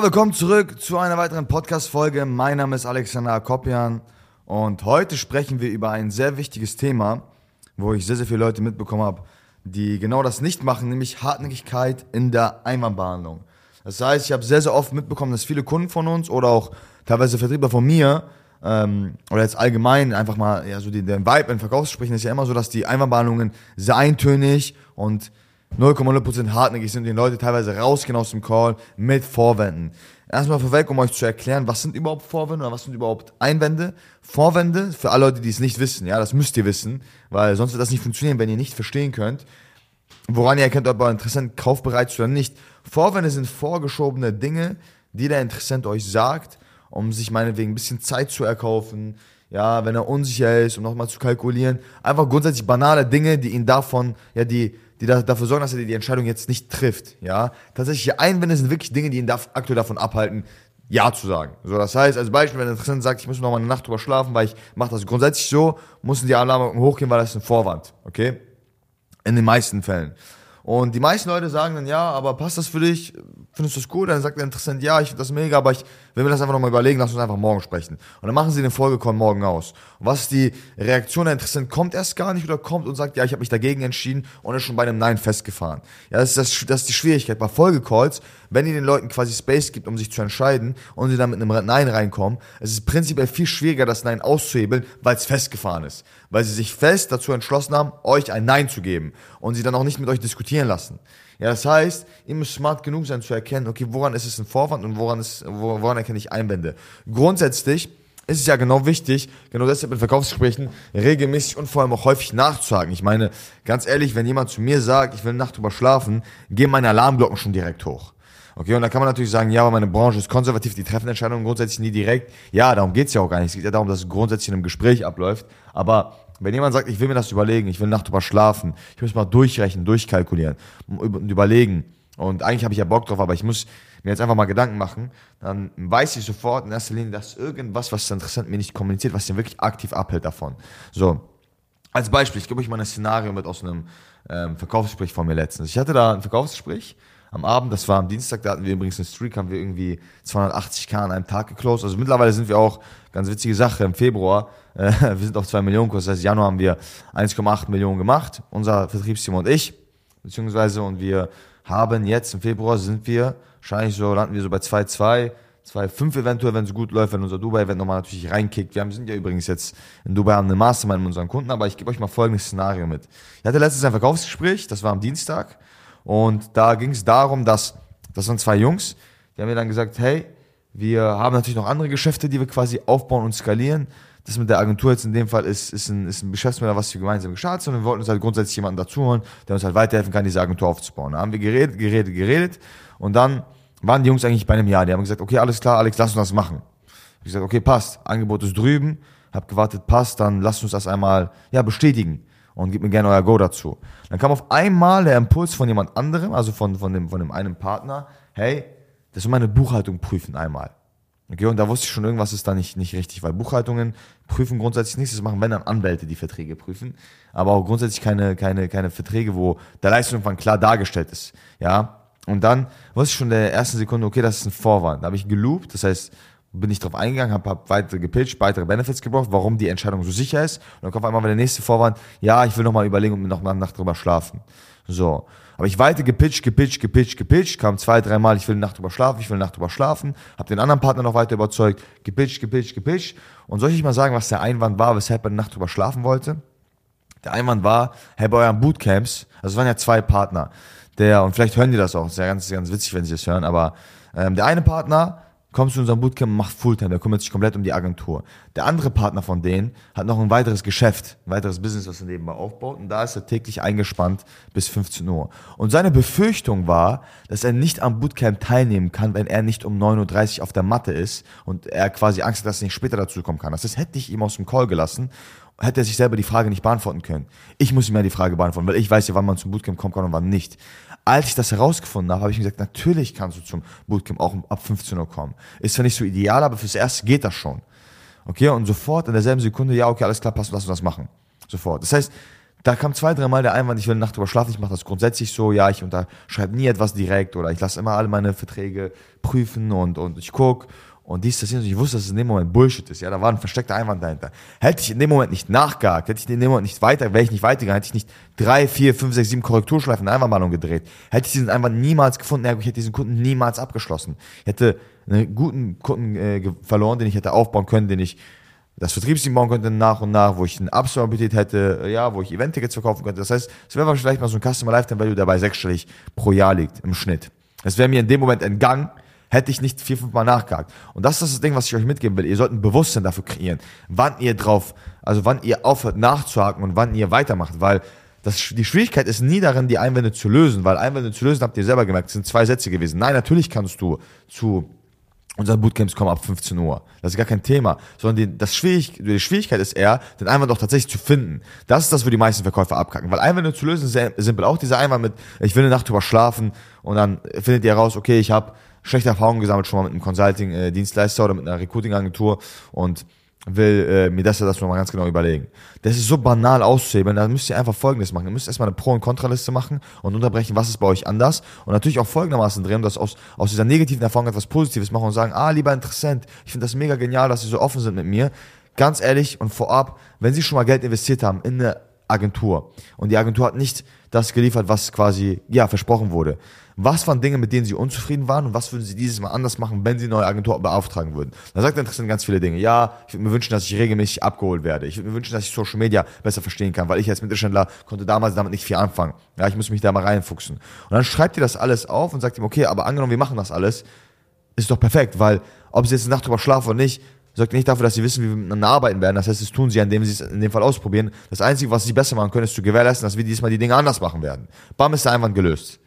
Willkommen zurück zu einer weiteren Podcast-Folge. Mein Name ist Alexander Akopian und heute sprechen wir über ein sehr wichtiges Thema, wo ich sehr, sehr viele Leute mitbekommen habe, die genau das nicht machen, nämlich Hartnäckigkeit in der Einwandbehandlung. Das heißt, ich habe sehr, sehr oft mitbekommen, dass viele Kunden von uns oder auch teilweise Vertriebler von mir ähm, oder jetzt allgemein einfach mal, ja, so der Vibe in Verkaufsgesprächen ist ja immer so, dass die Einwandbehandlungen sehr eintönig und 0,0% hartnäckig sind die Leute teilweise rausgehen aus dem Call mit Vorwänden. Erstmal vorweg, um euch zu erklären, was sind überhaupt Vorwände oder was sind überhaupt Einwände. Vorwände, für alle Leute, die es nicht wissen, ja, das müsst ihr wissen, weil sonst wird das nicht funktionieren, wenn ihr nicht verstehen könnt, woran ihr erkennt, ob euer Interessent kaufbereit ist oder nicht. Vorwände sind vorgeschobene Dinge, die der Interessent euch sagt, um sich meinetwegen ein bisschen Zeit zu erkaufen, ja, wenn er unsicher ist, um nochmal zu kalkulieren. Einfach grundsätzlich banale Dinge, die ihn davon, ja, die, die da, dafür sorgen, dass er die Entscheidung jetzt nicht trifft, ja. Tatsächlich Einwände sind wirklich Dinge, die ihn da, aktuell davon abhalten, Ja zu sagen. So, das heißt, als Beispiel, wenn ein Interessent sagt, ich muss noch mal eine Nacht drüber schlafen, weil ich mache das grundsätzlich so, müssen die Alarmglocken hochgehen, weil das ist ein Vorwand, okay? In den meisten Fällen. Und die meisten Leute sagen dann, ja, aber passt das für dich? Findest du das gut? Dann sagt der Interessent, ja, ich finde das mega, aber ich will mir das einfach nochmal überlegen, lass uns einfach morgen sprechen. Und dann machen sie den Folgecall morgen aus. Und was ist die Reaktion der Interessent? Kommt erst gar nicht oder kommt und sagt, ja, ich habe mich dagegen entschieden und ist schon bei einem Nein festgefahren. Ja, das ist, das, das ist die Schwierigkeit. Bei Folgecalls, wenn ihr den Leuten quasi Space gibt, um sich zu entscheiden und sie dann mit einem Nein reinkommen, es ist prinzipiell viel schwieriger, das Nein auszuhebeln, weil es festgefahren ist. Weil sie sich fest dazu entschlossen haben, euch ein Nein zu geben und sie dann auch nicht mit euch diskutieren lassen. Ja, das heißt, ihr müsst smart genug sein zu erkennen, okay, woran ist es ein Vorwand und woran, ist, woran erkenne ich Einwände. Grundsätzlich ist es ja genau wichtig, genau deshalb in Verkaufsgesprächen regelmäßig und vor allem auch häufig nachzuhaken. Ich meine, ganz ehrlich, wenn jemand zu mir sagt, ich will eine Nacht drüber schlafen, gehen meine Alarmglocken schon direkt hoch. Okay, und da kann man natürlich sagen, ja, aber meine Branche ist konservativ, die treffen Entscheidungen grundsätzlich nie direkt. Ja, darum geht's ja auch gar nicht. Es geht ja darum, dass es grundsätzlich in einem Gespräch abläuft. Aber wenn jemand sagt, ich will mir das überlegen, ich will Nacht drüber schlafen, ich muss mal durchrechnen, durchkalkulieren und überlegen. Und eigentlich habe ich ja Bock drauf, aber ich muss mir jetzt einfach mal Gedanken machen, dann weiß ich sofort in erster Linie, dass irgendwas, was interessant mir nicht kommuniziert, was den wirklich aktiv abhält davon. So, als Beispiel, ich gebe euch mal ein Szenario mit aus einem ähm, Verkaufsgespräch von mir letztens. Ich hatte da ein Verkaufsgespräch am Abend, das war am Dienstag, da hatten wir übrigens eine Streak, haben wir irgendwie 280k an einem Tag geclosed. Also mittlerweile sind wir auch, ganz witzige Sache, im Februar, äh, wir sind auf 2 Millionen Kurs, das heißt, Januar haben wir 1,8 Millionen gemacht, unser Vertriebsteam und ich, beziehungsweise, und wir haben jetzt im Februar sind wir, wahrscheinlich so, landen wir so bei 2,2, 2,5 eventuell, wenn es gut läuft, wenn unser Dubai-Event nochmal natürlich reinkickt. Wir sind ja übrigens jetzt in Dubai, haben eine Mastermind mit unseren Kunden, aber ich gebe euch mal folgendes Szenario mit. Ich hatte letztens ein Verkaufsgespräch, das war am Dienstag, und da ging es darum, dass, das sind zwei Jungs, die haben mir dann gesagt, hey, wir haben natürlich noch andere Geschäfte, die wir quasi aufbauen und skalieren. Das mit der Agentur jetzt in dem Fall ist, ist, ein, ist ein Geschäftsmodell, was wir gemeinsam gestartet haben. Wir wollten uns halt grundsätzlich jemanden dazu holen, der uns halt weiterhelfen kann, diese Agentur aufzubauen. Da haben wir geredet, geredet, geredet. Und dann waren die Jungs eigentlich bei einem Jahr. Die haben gesagt, okay, alles klar, Alex, lass uns das machen. Ich gesagt, okay, passt. Angebot ist drüben. Hab gewartet, passt, dann lasst uns das einmal, ja, bestätigen und gib mir gerne euer Go dazu. Dann kam auf einmal der Impuls von jemand anderem, also von, von, dem, von dem einen Partner, hey, das soll meine Buchhaltung prüfen einmal. Okay, und da wusste ich schon, irgendwas ist da nicht, nicht richtig, weil Buchhaltungen prüfen grundsätzlich nichts, das machen wenn dann Anwälte die Verträge prüfen, aber auch grundsätzlich keine, keine, keine Verträge, wo der Leistungsumfang klar dargestellt ist. Ja, und dann wusste ich schon in der ersten Sekunde, okay, das ist ein Vorwand. Da habe ich geloopt, das heißt, bin ich drauf eingegangen, habe hab weitere gepitcht, weitere Benefits gebraucht, warum die Entscheidung so sicher ist. Und dann kommt einmal der nächste Vorwand, ja, ich will nochmal überlegen und mir noch eine Nacht drüber schlafen. So. Aber ich weiter gepitcht, gepitcht, gepitcht, gepitcht, kam zwei, dreimal, ich will eine Nacht drüber schlafen, ich will eine Nacht drüber schlafen, habe den anderen Partner noch weiter überzeugt, gepitcht, gepitcht, gepitcht. Und soll ich mal sagen, was der Einwand war, weshalb er Nacht drüber schlafen wollte? Der Einwand war, hey, bei euren Bootcamps, also es waren ja zwei Partner, der, und vielleicht hören die das auch, ist ja ganz, ganz witzig, wenn sie das hören, aber ähm, der eine Partner kommst du in unserem Bootcamp und machst Fulltime, der kümmert sich komplett um die Agentur. Der andere Partner von denen hat noch ein weiteres Geschäft, ein weiteres Business, was er nebenbei aufbaut und da ist er täglich eingespannt bis 15 Uhr. Und seine Befürchtung war, dass er nicht am Bootcamp teilnehmen kann, wenn er nicht um 9.30 Uhr auf der Matte ist und er quasi Angst hat, dass er nicht später dazu kommen kann. Das hätte ich ihm aus dem Call gelassen hätte er sich selber die Frage nicht beantworten können. Ich muss ihm ja die Frage beantworten, weil ich weiß ja, wann man zum Bootcamp kommen kann und wann nicht. Als ich das herausgefunden habe, habe ich mir gesagt, natürlich kannst du zum Bootcamp auch ab 15 Uhr kommen. Ist zwar nicht so ideal, aber fürs Erste geht das schon. Okay, und sofort in derselben Sekunde, ja, okay, alles klar, passt, lass uns das machen. Sofort. Das heißt, Da kam zwei, dreimal der Einwand, ich will eine Nacht drüber schlafen, ich mache das grundsätzlich so, ja, ich unterschreibe nie etwas direkt oder ich lasse immer alle meine Verträge prüfen und, und ich gucke und dies, das, und ich wusste, dass es in dem Moment Bullshit ist, ja, da war ein versteckter Einwand dahinter. Hätte ich in dem Moment nicht nachgehakt, hätte ich in dem Moment nicht weiter, wäre ich nicht weitergegangen, hätte ich nicht drei, vier, fünf, sechs, sieben Korrekturschleifen in Einwandmalung gedreht, hätte ich diesen Einwand niemals gefunden, ich hätte diesen Kunden niemals abgeschlossen. Ich hätte einen guten Kunden äh, verloren, den ich hätte aufbauen können, den ich das Vertriebsteam bauen könnte nach und nach, wo ich ein Upsell-Appetit hätte, ja, wo ich Event-Tickets verkaufen könnte. Das heißt, es wäre vielleicht mal so ein Customer Lifetime Value, der bei sechsstellig pro Jahr liegt im Schnitt. Es wäre mir in dem Moment entgangen, hätte ich nicht vier, fünf Mal nachgehakt. Und das ist das Ding, was ich euch mitgeben will. Ihr sollt ein Bewusstsein dafür kreieren, wann ihr drauf, also wann ihr aufhört nachzuhaken und wann ihr weitermacht, weil das, die Schwierigkeit ist nie darin, die Einwände zu lösen, weil Einwände zu lösen, habt ihr selber gemerkt, sind zwei Sätze gewesen. Nein, natürlich kannst du zu Unsere Bootcamps kommen ab 15 Uhr. Das ist gar kein Thema. Sondern die, das Schwierig, die Schwierigkeit ist eher, den Einwand auch tatsächlich zu finden. Das ist das, wo die meisten Verkäufer abkacken. Weil Einwände zu lösen ist simpel. Auch dieser Einwand mit, ich will eine Nacht drüber schlafen und dann findet ihr raus, okay, ich habe schlechte Erfahrungen gesammelt schon mal mit einem Consulting-Dienstleister oder mit einer Recruiting-Agentur und will äh, mir das ja das nochmal ganz genau überlegen. Das ist so banal auszuhebeln, da müsst ihr einfach folgendes machen. Ihr müsst erstmal eine Pro- und Kontraliste machen und unterbrechen, was ist bei euch anders und natürlich auch folgendermaßen drehen, dass aus, aus dieser negativen Erfahrung etwas Positives machen und sagen, ah, lieber Interessent, ich finde das mega genial, dass Sie so offen sind mit mir. Ganz ehrlich und vorab, wenn Sie schon mal Geld investiert haben in eine Agentur und die Agentur hat nicht das geliefert, was quasi, ja, versprochen wurde, was waren Dinge, mit denen sie unzufrieden waren und was würden sie dieses Mal anders machen, wenn sie eine neue Agentur beauftragen würden. Da sagt der Interessant ganz viele Dinge. Ja, ich würde mir wünschen, dass ich regelmäßig abgeholt werde. Ich würde mir wünschen, dass ich Social Media besser verstehen kann, weil ich als Mittelständler konnte damals damit nicht viel anfangen. Ja, ich muss mich da mal reinfuchsen. Und dann schreibt ihr das alles auf und sagt ihm, okay, aber angenommen, wir machen das alles, ist doch perfekt, weil ob sie jetzt eine Nacht drüber schlafen oder nicht, sorgt nicht dafür, dass sie wissen, wie wir miteinander arbeiten werden. Das heißt, das tun sie, indem sie es in dem Fall ausprobieren. Das Einzige, was sie besser machen können, ist zu gewährleisten, dass wir diesmal die Dinge anders machen werden. Bam, ist der Einwand gelöst.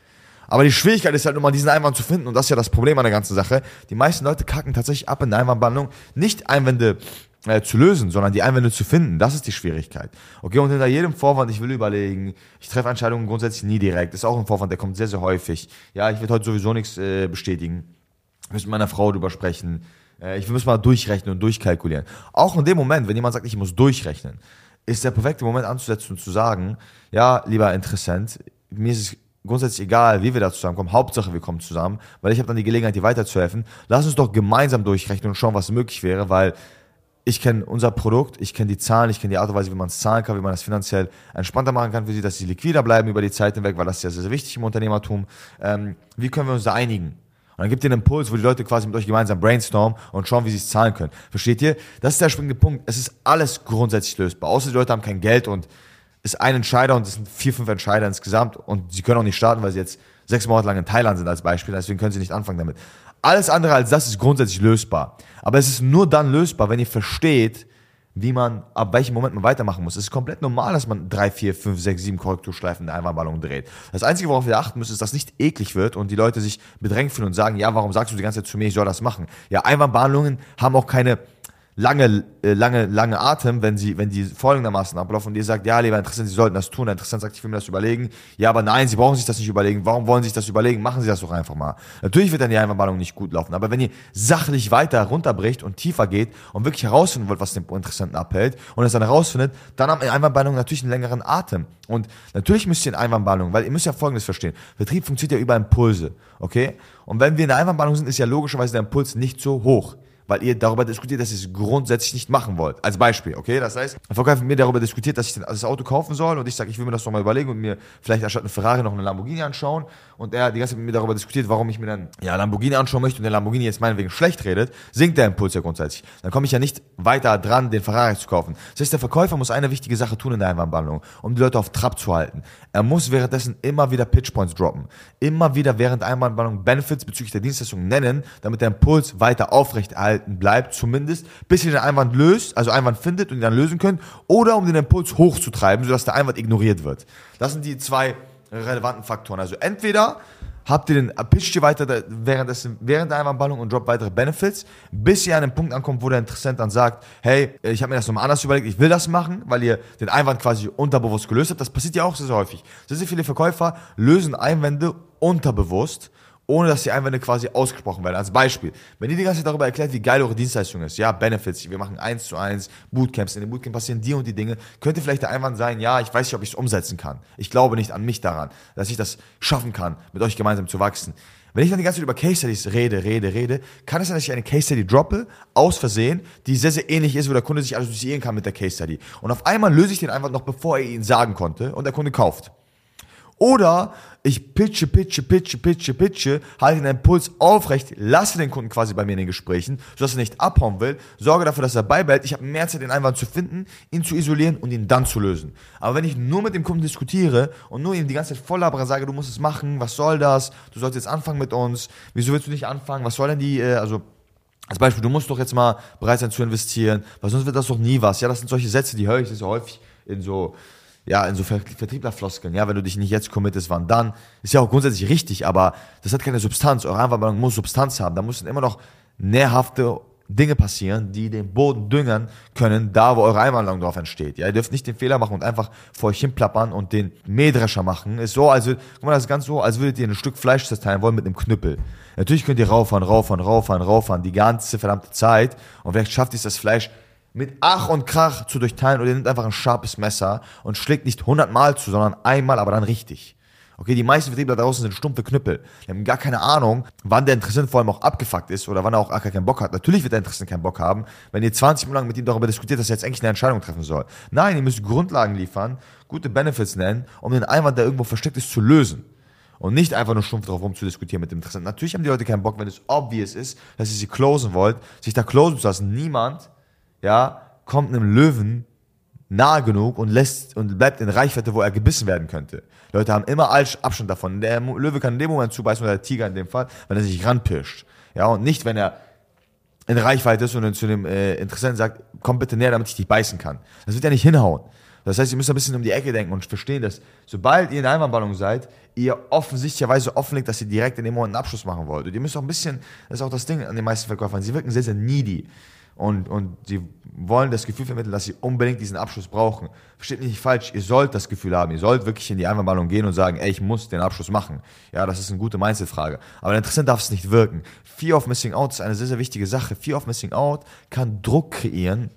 Aber die Schwierigkeit ist halt immer, diesen Einwand zu finden. Und das ist ja das Problem an der ganzen Sache. Die meisten Leute kacken tatsächlich ab in der Einwandbehandlung. Nicht Einwände äh, zu lösen, sondern die Einwände zu finden. Das ist die Schwierigkeit. Okay, und hinter jedem Vorwand, ich will überlegen, ich treffe Entscheidungen grundsätzlich nie direkt. Ist auch ein Vorwand, der kommt sehr, sehr häufig. Ja, ich will heute sowieso nichts äh, bestätigen. Ich muss mit meiner Frau drüber sprechen. Äh, ich muss mal durchrechnen und durchkalkulieren. Auch in dem Moment, wenn jemand sagt, ich muss durchrechnen, ist der perfekte Moment anzusetzen und zu sagen, ja, lieber Interessent, mir ist es grundsätzlich egal, wie wir da zusammenkommen. Hauptsache, wir kommen zusammen, weil ich habe dann die Gelegenheit, dir weiterzuhelfen. Lass uns doch gemeinsam durchrechnen und schauen, was möglich wäre, weil ich kenne unser Produkt, ich kenne die Zahlen, ich kenne die Art und Weise, wie man es zahlen kann, wie man das finanziell entspannter machen kann für sie, dass sie liquider bleiben über die Zeit hinweg, weil das ist ja sehr, sehr wichtig im Unternehmertum. Ähm, wie können wir uns da einigen? Und dann gibt ihr einen Impuls, wo die Leute quasi mit euch gemeinsam brainstormen und schauen, wie sie es zahlen können. Versteht ihr? Das ist der springende Punkt. Es ist alles grundsätzlich lösbar. Außer die Leute haben kein Geld und ist ein Entscheider und es sind vier, fünf Entscheider insgesamt und sie können auch nicht starten, weil sie jetzt sechs Monate lang in Thailand sind als Beispiel, deswegen können sie nicht anfangen damit. Alles andere als das ist grundsätzlich lösbar. Aber es ist nur dann lösbar, wenn ihr versteht, wie man, ab welchem Moment man weitermachen muss. Es ist komplett normal, dass man drei, vier, fünf, sechs, sieben Korrekturschleifen in der Einwandballon dreht. Das Einzige, worauf ihr achten müsst, ist, dass nicht eklig wird und die Leute sich bedrängt fühlen und sagen, ja, warum sagst du die ganze Zeit zu mir, ich soll das machen? Ja, Einwandballungen haben auch keine lange, äh, lange, lange Atem, wenn sie, wenn die folgendermaßen ablaufen und ihr sagt, ja, lieber Interessant, Sie sollten das tun. Der Interessant sagt, ich will mir das überlegen. Ja, aber nein, Sie brauchen sich das nicht überlegen. Warum wollen Sie sich das überlegen? Machen Sie das doch einfach mal. Natürlich wird dann die Einwandballung nicht gut laufen, aber wenn ihr sachlich weiter runterbricht und tiefer geht und wirklich herausfinden wollt, was den Interessanten abhält und es dann herausfindet, dann haben Einwandballung natürlich einen längeren Atem. Und natürlich müsst ihr in Einwandballung, weil ihr müsst ja Folgendes verstehen. Vertrieb funktioniert ja über Impulse, okay? Und wenn wir in der Einwandballung sind, ist ja logischerweise der Impuls nicht so hoch weil ihr darüber diskutiert, dass ihr es grundsätzlich nicht machen wollt. Als Beispiel, okay? Das heißt, der Verkäufer mit mir darüber diskutiert, dass ich das Auto kaufen soll und ich sage, ich will mir das doch mal überlegen und mir vielleicht anstatt eine Ferrari noch eine Lamborghini anschauen und er die ganze Zeit mit mir darüber diskutiert, warum ich mir dann ja Lamborghini anschauen möchte und der Lamborghini jetzt meinetwegen schlecht redet, sinkt der Impuls ja grundsätzlich. Dann komme ich ja nicht weiter dran, den Ferrari zu kaufen. Das heißt, der Verkäufer muss eine wichtige Sache tun in der Einwandbehandlung, um die Leute auf Trab zu halten. Er muss währenddessen immer wieder Pitchpoints droppen. Immer wieder während Einwandbehandlung Benefits bezüglich der Dienstleistung nennen, damit der Impuls weiter aufrechterhalten bleibt, zumindest, bis ihr den Einwand löst, also Einwand findet und ihn dann lösen könnt, oder um den Impuls hochzutreiben, sodass der Einwand ignoriert wird. Das sind die zwei relevanten Faktoren. Also entweder habt ihr den, pitcht ihr weiter während, des, während der Einwandballung und droppt weitere Benefits, bis ihr an den Punkt ankommt, wo der Interessent dann sagt, hey, ich habe mir das nochmal anders überlegt, ich will das machen, weil ihr den Einwand quasi unterbewusst gelöst habt. Das passiert ja auch sehr, sehr häufig. Sehr, sehr viele Verkäufer lösen Einwände unterbewusst ohne dass die Einwände quasi ausgesprochen werden. Als Beispiel, wenn ihr die ganze Zeit darüber erklärt, wie geil eure Dienstleistung ist, ja, Benefits, wir machen eins zu eins Bootcamps, in dem Bootcamp passieren die und die Dinge, könnte vielleicht der Einwand sein, ja, ich weiß nicht, ob ich es umsetzen kann. Ich glaube nicht an mich daran, dass ich das schaffen kann, mit euch gemeinsam zu wachsen. Wenn ich dann die ganze Zeit über Case Studies rede, rede, rede, kann es sein, dass ich eine Case Study droppe, aus Versehen, die sehr, sehr ähnlich ist, wo der Kunde sich assoziieren kann mit der Case Study. Und auf einmal löse ich den einfach noch, bevor er ihn sagen konnte und der Kunde kauft. Oder ich pitche, pitche, pitche, pitche, pitche, halte den Impuls aufrecht, lasse den Kunden quasi bei mir in den Gesprächen, sodass er nicht abhauen will, sorge dafür, dass er beibehält. Ich habe mehr Zeit, den Einwand zu finden, ihn zu isolieren und ihn dann zu lösen. Aber wenn ich nur mit dem Kunden diskutiere und nur ihm die ganze Zeit voll labere, sage, du musst es machen, was soll das, du sollst jetzt anfangen mit uns, wieso willst du nicht anfangen, was soll denn die, äh, also als Beispiel, du musst doch jetzt mal bereit sein zu investieren, weil sonst wird das doch nie was. Ja, das sind solche Sätze, die höre ich sehr häufig in so ja, in so Vertrieblerfloskeln, ja, wenn du dich nicht jetzt committest, wann dann, ist ja auch grundsätzlich richtig, aber das hat keine Substanz. Eure Anwendung muss Substanz haben. Da müssen immer noch nährhafte Dinge passieren, die den Boden düngern können, da wo eure Einwanderung drauf entsteht. Ja, ihr dürft nicht den Fehler machen und einfach vor euch hinplappern und den Mähdrescher machen. Ist so, also, guck mal, das ist ganz so, als würdet ihr ein Stück Fleisch zerteilen wollen mit einem Knüppel. Natürlich könnt ihr rauffahren, rauffahren, rauffahren, rauffahren, die ganze verdammte Zeit und vielleicht schafft ihr es, das Fleisch mit Ach und Krach zu durchteilen oder ihr nimmt einfach ein scharfes Messer und schlägt nicht hundertmal zu, sondern einmal, aber dann richtig. Okay, die meisten Vertriebler da draußen sind stumpfe Knüppel. Die haben gar keine Ahnung, wann der Interessent vor allem auch abgefuckt ist oder wann er auch gar keinen Bock hat. Natürlich wird der Interessent keinen Bock haben, wenn ihr 20 Minuten lang mit ihm darüber diskutiert, dass er jetzt eigentlich eine Entscheidung treffen soll. Nein, ihr müsst Grundlagen liefern, gute Benefits nennen, um den Einwand, der irgendwo versteckt ist, zu lösen. Und nicht einfach nur stumpf drauf rumzudiskutieren mit dem Interessenten. Natürlich haben die Leute keinen Bock, wenn es obvious ist, dass ihr sie closen wollt, sich da closen zu lassen. Niemand ja, kommt einem Löwen nahe genug und lässt und bleibt in Reichweite, wo er gebissen werden könnte. Leute haben immer Abstand davon. Der Löwe kann in dem Moment zubeißen oder der Tiger in dem Fall, wenn er sich ranpirscht. Ja, und nicht, wenn er in Reichweite ist und dann zu dem äh, Interessenten sagt, komm bitte näher, damit ich dich beißen kann. Das wird ja nicht hinhauen. Das heißt, ihr müsst ein bisschen um die Ecke denken und verstehen, dass sobald ihr in der Einwandballung seid, ihr offensichtlicherweise offenlegt, dass ihr direkt in dem Moment einen Abschluss machen wollt. Und ihr müsst auch ein bisschen, das ist auch das Ding an den meisten Verkäufern, sie wirken sehr, sehr needy und, und sie wollen das Gefühl vermitteln, dass sie unbedingt diesen Abschluss brauchen. Versteht mich nicht falsch, ihr sollt das Gefühl haben, ihr sollt wirklich in die Einwandballung gehen und sagen, ey, ich muss den Abschluss machen. Ja, das ist eine gute Mindset-Frage. Aber der Interessent darf es nicht wirken. Fear of Missing Out ist eine sehr, sehr wichtige Sache. Fear of Missing Out kann Druck kreieren,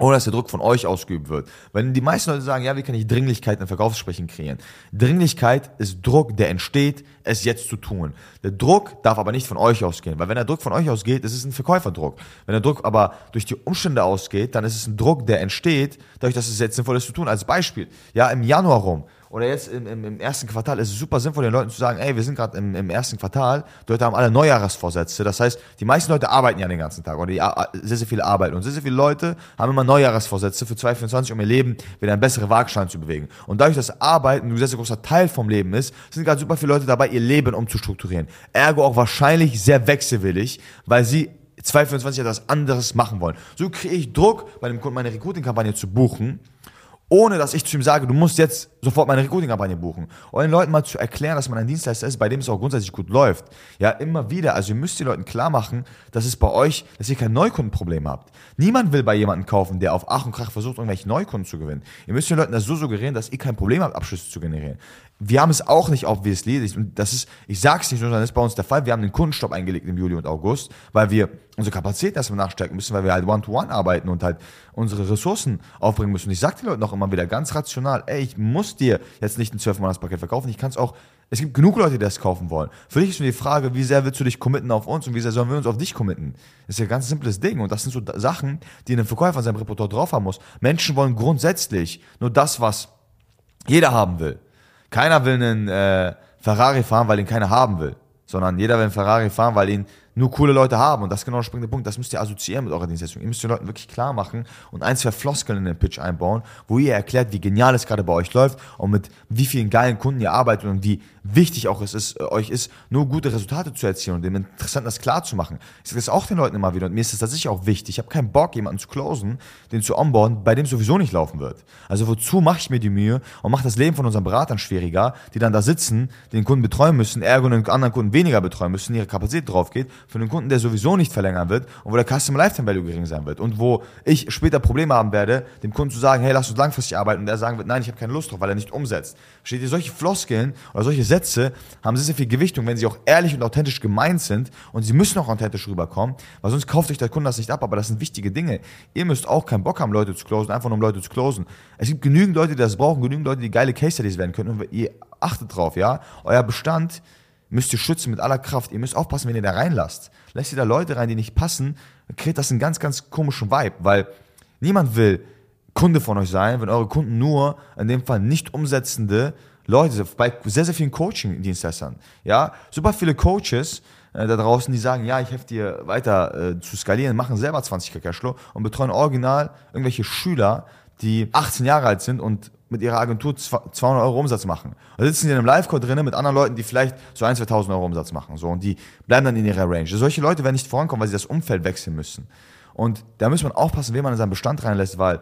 ohne dass der Druck von euch ausgeübt wird. Wenn die meisten Leute sagen, ja, wie kann ich Dringlichkeit in Verkaufssprechen kreieren? Dringlichkeit ist Druck, der entsteht, es jetzt zu tun. Der Druck darf aber nicht von euch ausgehen, weil wenn der Druck von euch ausgeht, ist es ein Verkäuferdruck. Wenn der Druck aber durch die Umstände ausgeht, dann ist es ein Druck, der entsteht, dadurch, dass es jetzt sinnvoll ist zu tun. Als Beispiel, ja, im Januar rum oder jetzt im, im, im ersten Quartal ist es super sinnvoll, den Leuten zu sagen, ey, wir sind gerade im, im ersten Quartal, die Leute haben alle Neujahresvorsätze. Das heißt, die meisten Leute arbeiten ja den ganzen Tag oder die sehr, sehr viele arbeiten. Und sehr, sehr viele Leute haben immer Neujahresvorsätze für 2024, um ihr Leben wieder in bessere Waagschalen zu bewegen. Und dadurch, dass Arbeiten ein sehr, sehr großer Teil vom Leben ist, sind gerade super viele Leute dabei, ihr Leben umzustrukturieren. Ergo auch wahrscheinlich sehr wechselwillig, weil sie 2024 etwas anderes machen wollen. So kriege ich Druck, bei dem Kunden meine Recruiting-Kampagne zu buchen ohne dass ich zu ihm sage, du musst jetzt sofort meine Recruiting-Kampagne buchen. Und den Leuten mal zu erklären, dass man ein Dienstleister ist, bei dem es auch grundsätzlich gut läuft. Ja, immer wieder. Also ihr müsst den Leuten klar machen, dass es bei euch, dass ihr kein Neukundenproblem habt. Niemand will bei jemandem kaufen, der auf Ach und Krach versucht, irgendwelche Neukunden zu gewinnen. Ihr müsst den Leuten das so suggerieren, dass ihr kein Problem habt, Abschlüsse zu generieren. Wir haben es auch nicht obviously, und das ist, ich sag's nicht, sondern das ist bei uns der Fall. Wir haben den Kundenstopp eingelegt im Juli und August, weil wir unsere Kapazitäten erstmal nachstärken müssen, weil wir halt One-to-One -one arbeiten und halt unsere Ressourcen aufbringen müssen. Und ich sag den Leuten auch immer wieder ganz rational, ey, ich muss dir jetzt nicht ein 12-Monats-Paket verkaufen, ich kann es auch, es gibt genug Leute, die das kaufen wollen. Für dich ist nur die Frage, wie sehr willst du dich committen auf uns und wie sehr sollen wir uns auf dich committen? Das ist ja ein ganz simples Ding und das sind so Sachen, die ein Verkäufer in seinem Repertoire drauf haben muss. Menschen wollen grundsätzlich nur das, was jeder haben will. Keiner will einen äh, Ferrari fahren, weil ihn keiner haben will, sondern jeder will einen Ferrari fahren, weil ihn nur coole Leute haben. Und das ist genau der springende Punkt. Das müsst ihr assoziieren mit eurer Dienstleistung. Ihr müsst den Leuten wirklich klar machen und ein, zwei Floskeln in den Pitch einbauen, wo ihr erklärt, wie genial es gerade bei euch läuft und mit wie vielen geilen Kunden ihr arbeitet und wie wichtig auch es ist, euch ist, nur gute Resultate zu erzielen und dem Interessanten das klar zu machen. Ich sage das auch den Leuten immer wieder und mir ist das tatsächlich auch wichtig. Ich habe keinen Bock, jemanden zu closen, den zu onboarden, bei dem sowieso nicht laufen wird. Also wozu mache ich mir die Mühe und mache das Leben von unseren Beratern schwieriger, die dann da sitzen, den Kunden betreuen müssen, ergo einen anderen Kunden weniger betreuen müssen, ihre Kapazität drauf geht, für einen Kunden, der sowieso nicht verlängern wird und wo der Customer Lifetime Value gering sein wird und wo ich später Probleme haben werde, dem Kunden zu sagen, hey, lass uns langfristig arbeiten und der sagen wird, nein, ich habe keine Lust drauf, weil er nicht umsetzt. Versteht ihr, solche Floskeln oder solche Sätze haben sehr, sehr viel Gewichtung, wenn sie auch ehrlich und authentisch gemeint sind und sie müssen auch authentisch rüberkommen, weil sonst kauft euch der Kunde das nicht ab, aber das sind wichtige Dinge. Ihr müsst auch keinen Bock haben, Leute zu closen, einfach nur um Leute zu closen. Es gibt genügend Leute, die das brauchen, genügend Leute, die geile Case Studies werden können und ihr achtet drauf, ja. Euer Bestand müsst ihr schützen mit aller Kraft. Ihr müsst aufpassen, wenn ihr da reinlasst. Lässt ihr da Leute rein, die nicht passen, kriegt das einen ganz, ganz komischen Vibe, weil niemand will Kunde von euch sein, wenn eure Kunden nur, in dem Fall nicht umsetzende Leute sind. Bei sehr, sehr vielen Coaching-Dienstleistern. Ja, super viele Coaches, äh, da draußen, die sagen, ja, ich helfe dir weiter äh, zu skalieren, machen selber 20k Cashflow und betreuen original irgendwelche Schüler, die 18 Jahre alt sind und mit ihrer Agentur 200 Euro Umsatz machen. Da sitzen die in einem Live-Call drinnen mit anderen Leuten, die vielleicht so 1.000, 2.000 Euro Umsatz machen. So, und die bleiben dann in ihrer Range. Solche Leute werden nicht vorankommen, weil sie das Umfeld wechseln müssen. Und da muss man aufpassen, wen man in seinen Bestand reinlässt, weil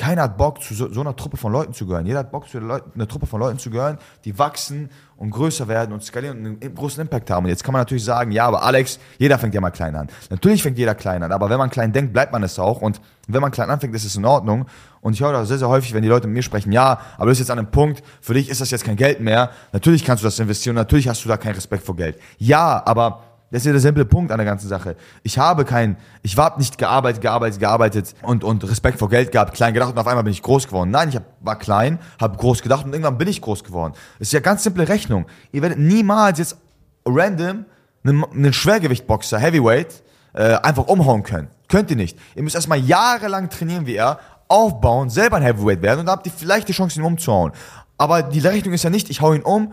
keiner hat Bock, zu so, so, einer Truppe von Leuten zu gehören. Jeder hat Bock, zu einer Truppe von Leuten zu gehören, die wachsen und größer werden und skalieren und einen großen Impact haben. Und jetzt kann man natürlich sagen, ja, aber Alex, jeder fängt ja mal klein an. Natürlich fängt jeder klein an, aber wenn man klein denkt, bleibt man es auch. Und wenn man klein anfängt, ist es in Ordnung. Und ich höre das sehr, sehr häufig, wenn die Leute mit mir sprechen, ja, aber du bist jetzt an einem Punkt, für dich ist das jetzt kein Geld mehr. Natürlich kannst du das investieren, natürlich hast du da keinen Respekt vor Geld. Ja, aber das ist ja der simple Punkt an der ganzen Sache. Ich habe kein, ich habe nicht gearbeitet, gearbeitet, gearbeitet und, und Respekt vor Geld gehabt, klein gedacht und auf einmal bin ich groß geworden. Nein, ich hab, war klein, habe groß gedacht und irgendwann bin ich groß geworden. Das ist ja ganz simple Rechnung. Ihr werdet niemals jetzt random einen, einen Schwergewichtboxer, Heavyweight, äh, einfach umhauen können. Könnt ihr nicht. Ihr müsst erstmal jahrelang trainieren wie er, aufbauen, selber ein Heavyweight werden und dann habt ihr vielleicht die Chance, ihn umzuhauen. Aber die Rechnung ist ja nicht, ich hau ihn um,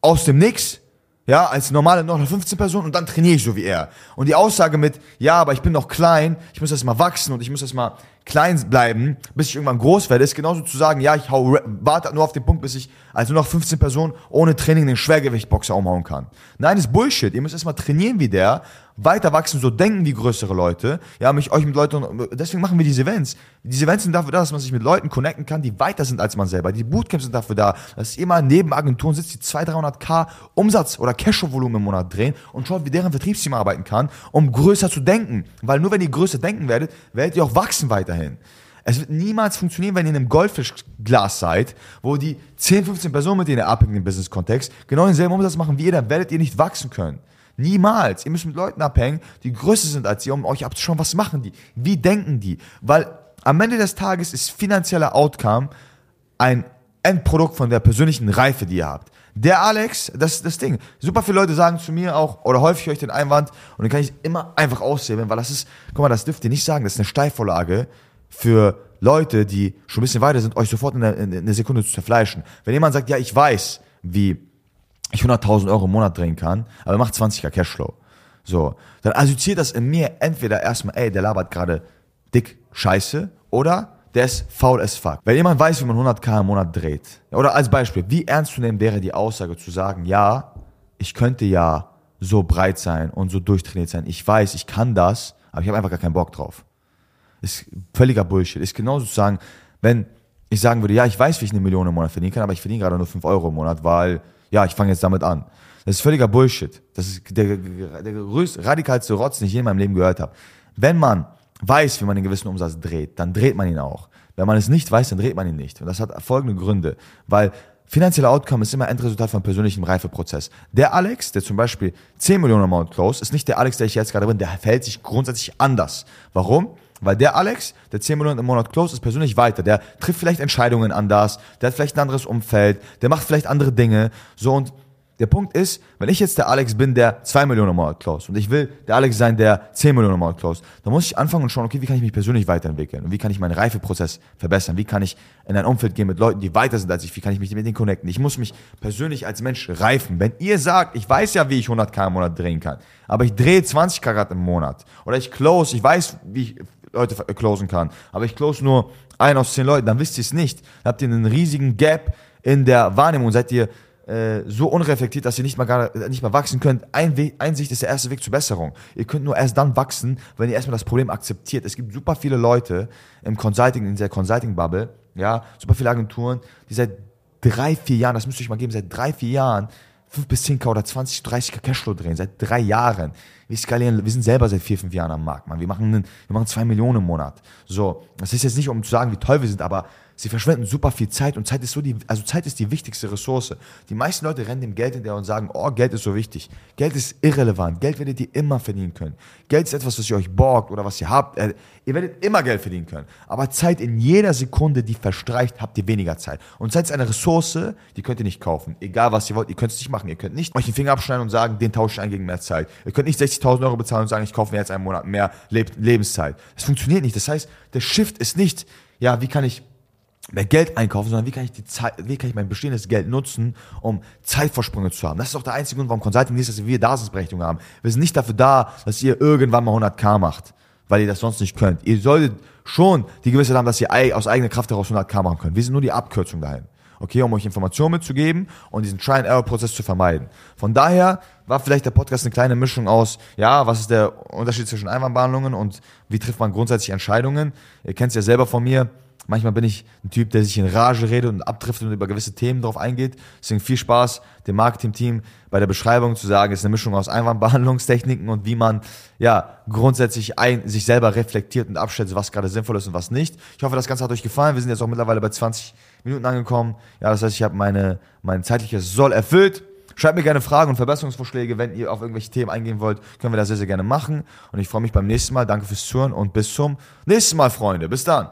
aus dem Nix, ja, als normale noch 15 Personen und dann trainiere ich so wie er. Und die Aussage mit, ja, aber ich bin noch klein, ich muss erst mal wachsen und ich muss erst mal klein bleiben, bis ich irgendwann groß werde, ist genauso zu sagen, ja, ich hau, warte nur auf den Punkt, bis ich als nur noch 15 Personen ohne Training den Schwergewichtboxer umhauen kann. Nein, ist Bullshit. Ihr müsst erstmal trainieren wie der, weiter wachsen, so denken wie größere Leute. Ja, mich euch mit Leuten, deswegen machen wir diese Events. Diese Events sind dafür da, dass man sich mit Leuten connecten kann, die weiter sind als man selber. Die Bootcamps sind dafür da, dass ihr mal neben Agenturen sitzt, die 200, 300k Umsatz oder Cashflow-Volumen im Monat drehen und schaut, wie deren Vertriebsteam arbeiten kann, um größer zu denken. Weil nur wenn ihr größer denken werdet, werdet ihr auch wachsen weiterhin. Es wird niemals funktionieren, wenn ihr in einem Goldfischglas seid, wo die 10, 15 Personen, mit denen ihr abhängt im Business-Kontext, genau denselben Umsatz machen wie ihr, dann werdet ihr nicht wachsen können. Niemals. Ihr müsst mit Leuten abhängen, die größer sind als ihr, um euch abzuschauen, was machen die? Wie denken die? Weil am Ende des Tages ist finanzieller Outcome ein Endprodukt von der persönlichen Reife, die ihr habt. Der Alex, das ist das Ding. Super viele Leute sagen zu mir auch, oder häufig ich den Einwand, und dann kann ich immer einfach aushebeln, weil das ist, guck mal, das dürft ihr nicht sagen, das ist eine Steilvorlage für Leute, die schon ein bisschen weiter sind, euch sofort in einer Sekunde zu zerfleischen. Wenn jemand sagt, ja, ich weiß, wie ich 100.000 Euro im Monat drehen kann, aber macht 20er Cashflow. So, dann assoziiert das in mir entweder erstmal, ey, der labert gerade dick Scheiße oder der ist faul as fuck. Wenn jemand weiß, wie man 100k im Monat dreht, oder als Beispiel, wie ernst zu nehmen wäre die Aussage zu sagen, ja, ich könnte ja so breit sein und so durchtrainiert sein. Ich weiß, ich kann das, aber ich habe einfach gar keinen Bock drauf. Ist völliger Bullshit. Ist genauso zu sagen, wenn ich sagen würde, ja, ich weiß, wie ich eine Million im Monat verdienen kann, aber ich verdiene gerade nur 5 Euro im Monat, weil ja, ich fange jetzt damit an. Das ist völliger Bullshit. Das ist der, der größte, radikalste Rotz, den ich je in meinem Leben gehört habe. Wenn man weiß, wie man einen gewissen Umsatz dreht, dann dreht man ihn auch. Wenn man es nicht weiß, dann dreht man ihn nicht. Und das hat folgende Gründe. Weil finanzieller Outcome ist immer Endresultat von persönlichem Reifeprozess. Der Alex, der zum Beispiel 10 Millionen Amount close, ist nicht der Alex, der ich jetzt gerade bin, der verhält sich grundsätzlich anders. Warum? Weil der Alex, der 10 Millionen im Monat close, ist persönlich weiter. Der trifft vielleicht Entscheidungen anders, der hat vielleicht ein anderes Umfeld, der macht vielleicht andere Dinge. So und der Punkt ist, wenn ich jetzt der Alex bin, der 2 Millionen im Monat close und ich will der Alex sein, der 10 Millionen im Monat close, dann muss ich anfangen und schauen, okay, wie kann ich mich persönlich weiterentwickeln und wie kann ich meinen Reifeprozess verbessern, wie kann ich in ein Umfeld gehen mit Leuten, die weiter sind als ich, wie kann ich mich mit denen connecten. Ich muss mich persönlich als Mensch reifen. Wenn ihr sagt, ich weiß ja, wie ich 100k im Monat drehen kann, aber ich drehe 20 Karat im Monat oder ich close, ich weiß, wie ich Leute closen kann. Aber ich close nur ein aus zehn Leuten, dann wisst ihr es nicht. Dann habt ihr einen riesigen Gap in der Wahrnehmung, seid ihr äh, so unreflektiert, dass ihr nicht mal, gar, nicht mal wachsen könnt. Ein Weg, Einsicht ist der erste Weg zur Besserung. Ihr könnt nur erst dann wachsen, wenn ihr erstmal das Problem akzeptiert. Es gibt super viele Leute im Consulting, in der Consulting-Bubble, ja, super viele Agenturen, die seit drei, vier Jahren, das müsst ihr euch mal geben, seit drei, vier Jahren 5 bis 10k oder 20, 30k Cashflow drehen, seit drei Jahren. Wir skalieren, wir sind selber seit vier, fünf Jahren am Markt, man. Wir machen, einen, wir machen zwei Millionen im Monat. So, das ist jetzt nicht, um zu sagen, wie toll wir sind, aber Sie verschwenden super viel Zeit und Zeit ist so die, also Zeit ist die wichtigste Ressource. Die meisten Leute rennen dem Geld hinterher und sagen, oh, Geld ist so wichtig. Geld ist irrelevant. Geld werdet ihr immer verdienen können. Geld ist etwas, was ihr euch borgt oder was ihr habt. Äh, ihr werdet immer Geld verdienen können. Aber Zeit in jeder Sekunde, die verstreicht, habt ihr weniger Zeit. Und Zeit ist eine Ressource, die könnt ihr nicht kaufen. Egal was ihr wollt, ihr könnt es nicht machen. Ihr könnt nicht euch den Finger abschneiden und sagen, den tausche ich ein gegen mehr Zeit. Ihr könnt nicht 60.000 Euro bezahlen und sagen, ich kaufe mir jetzt einen Monat mehr Lebenszeit. Das funktioniert nicht. Das heißt, der Shift ist nicht, ja, wie kann ich mehr Geld einkaufen, sondern wie kann ich die Zeit, wie kann ich mein bestehendes Geld nutzen, um Zeitversprünge zu haben. Das ist auch der einzige Grund, warum Consulting ist, dass wir Daseinsberechtigung haben. Wir sind nicht dafür da, dass ihr irgendwann mal 100k macht, weil ihr das sonst nicht könnt. Ihr solltet schon die Gewissheit haben, dass ihr aus eigener Kraft heraus 100k machen könnt. Wir sind nur die Abkürzung dahin. Okay, um euch Informationen mitzugeben und diesen Try-and-Error-Prozess zu vermeiden. Von daher war vielleicht der Podcast eine kleine Mischung aus, ja, was ist der Unterschied zwischen Einwandbehandlungen und wie trifft man grundsätzlich Entscheidungen? Ihr kennt es ja selber von mir Manchmal bin ich ein Typ, der sich in Rage redet und abtrifft und über gewisse Themen drauf eingeht. Deswegen viel Spaß, dem Marketing-Team bei der Beschreibung zu sagen, es ist eine Mischung aus Einwandbehandlungstechniken und wie man ja grundsätzlich ein, sich selber reflektiert und abschätzt, was gerade sinnvoll ist und was nicht. Ich hoffe, das Ganze hat euch gefallen. Wir sind jetzt auch mittlerweile bei 20 Minuten angekommen. Ja, das heißt, ich habe meine, mein zeitliches Soll erfüllt. Schreibt mir gerne Fragen und Verbesserungsvorschläge, wenn ihr auf irgendwelche Themen eingehen wollt, können wir das sehr, sehr gerne machen. Und ich freue mich beim nächsten Mal. Danke fürs Zuhören und bis zum nächsten Mal, Freunde. Bis dann.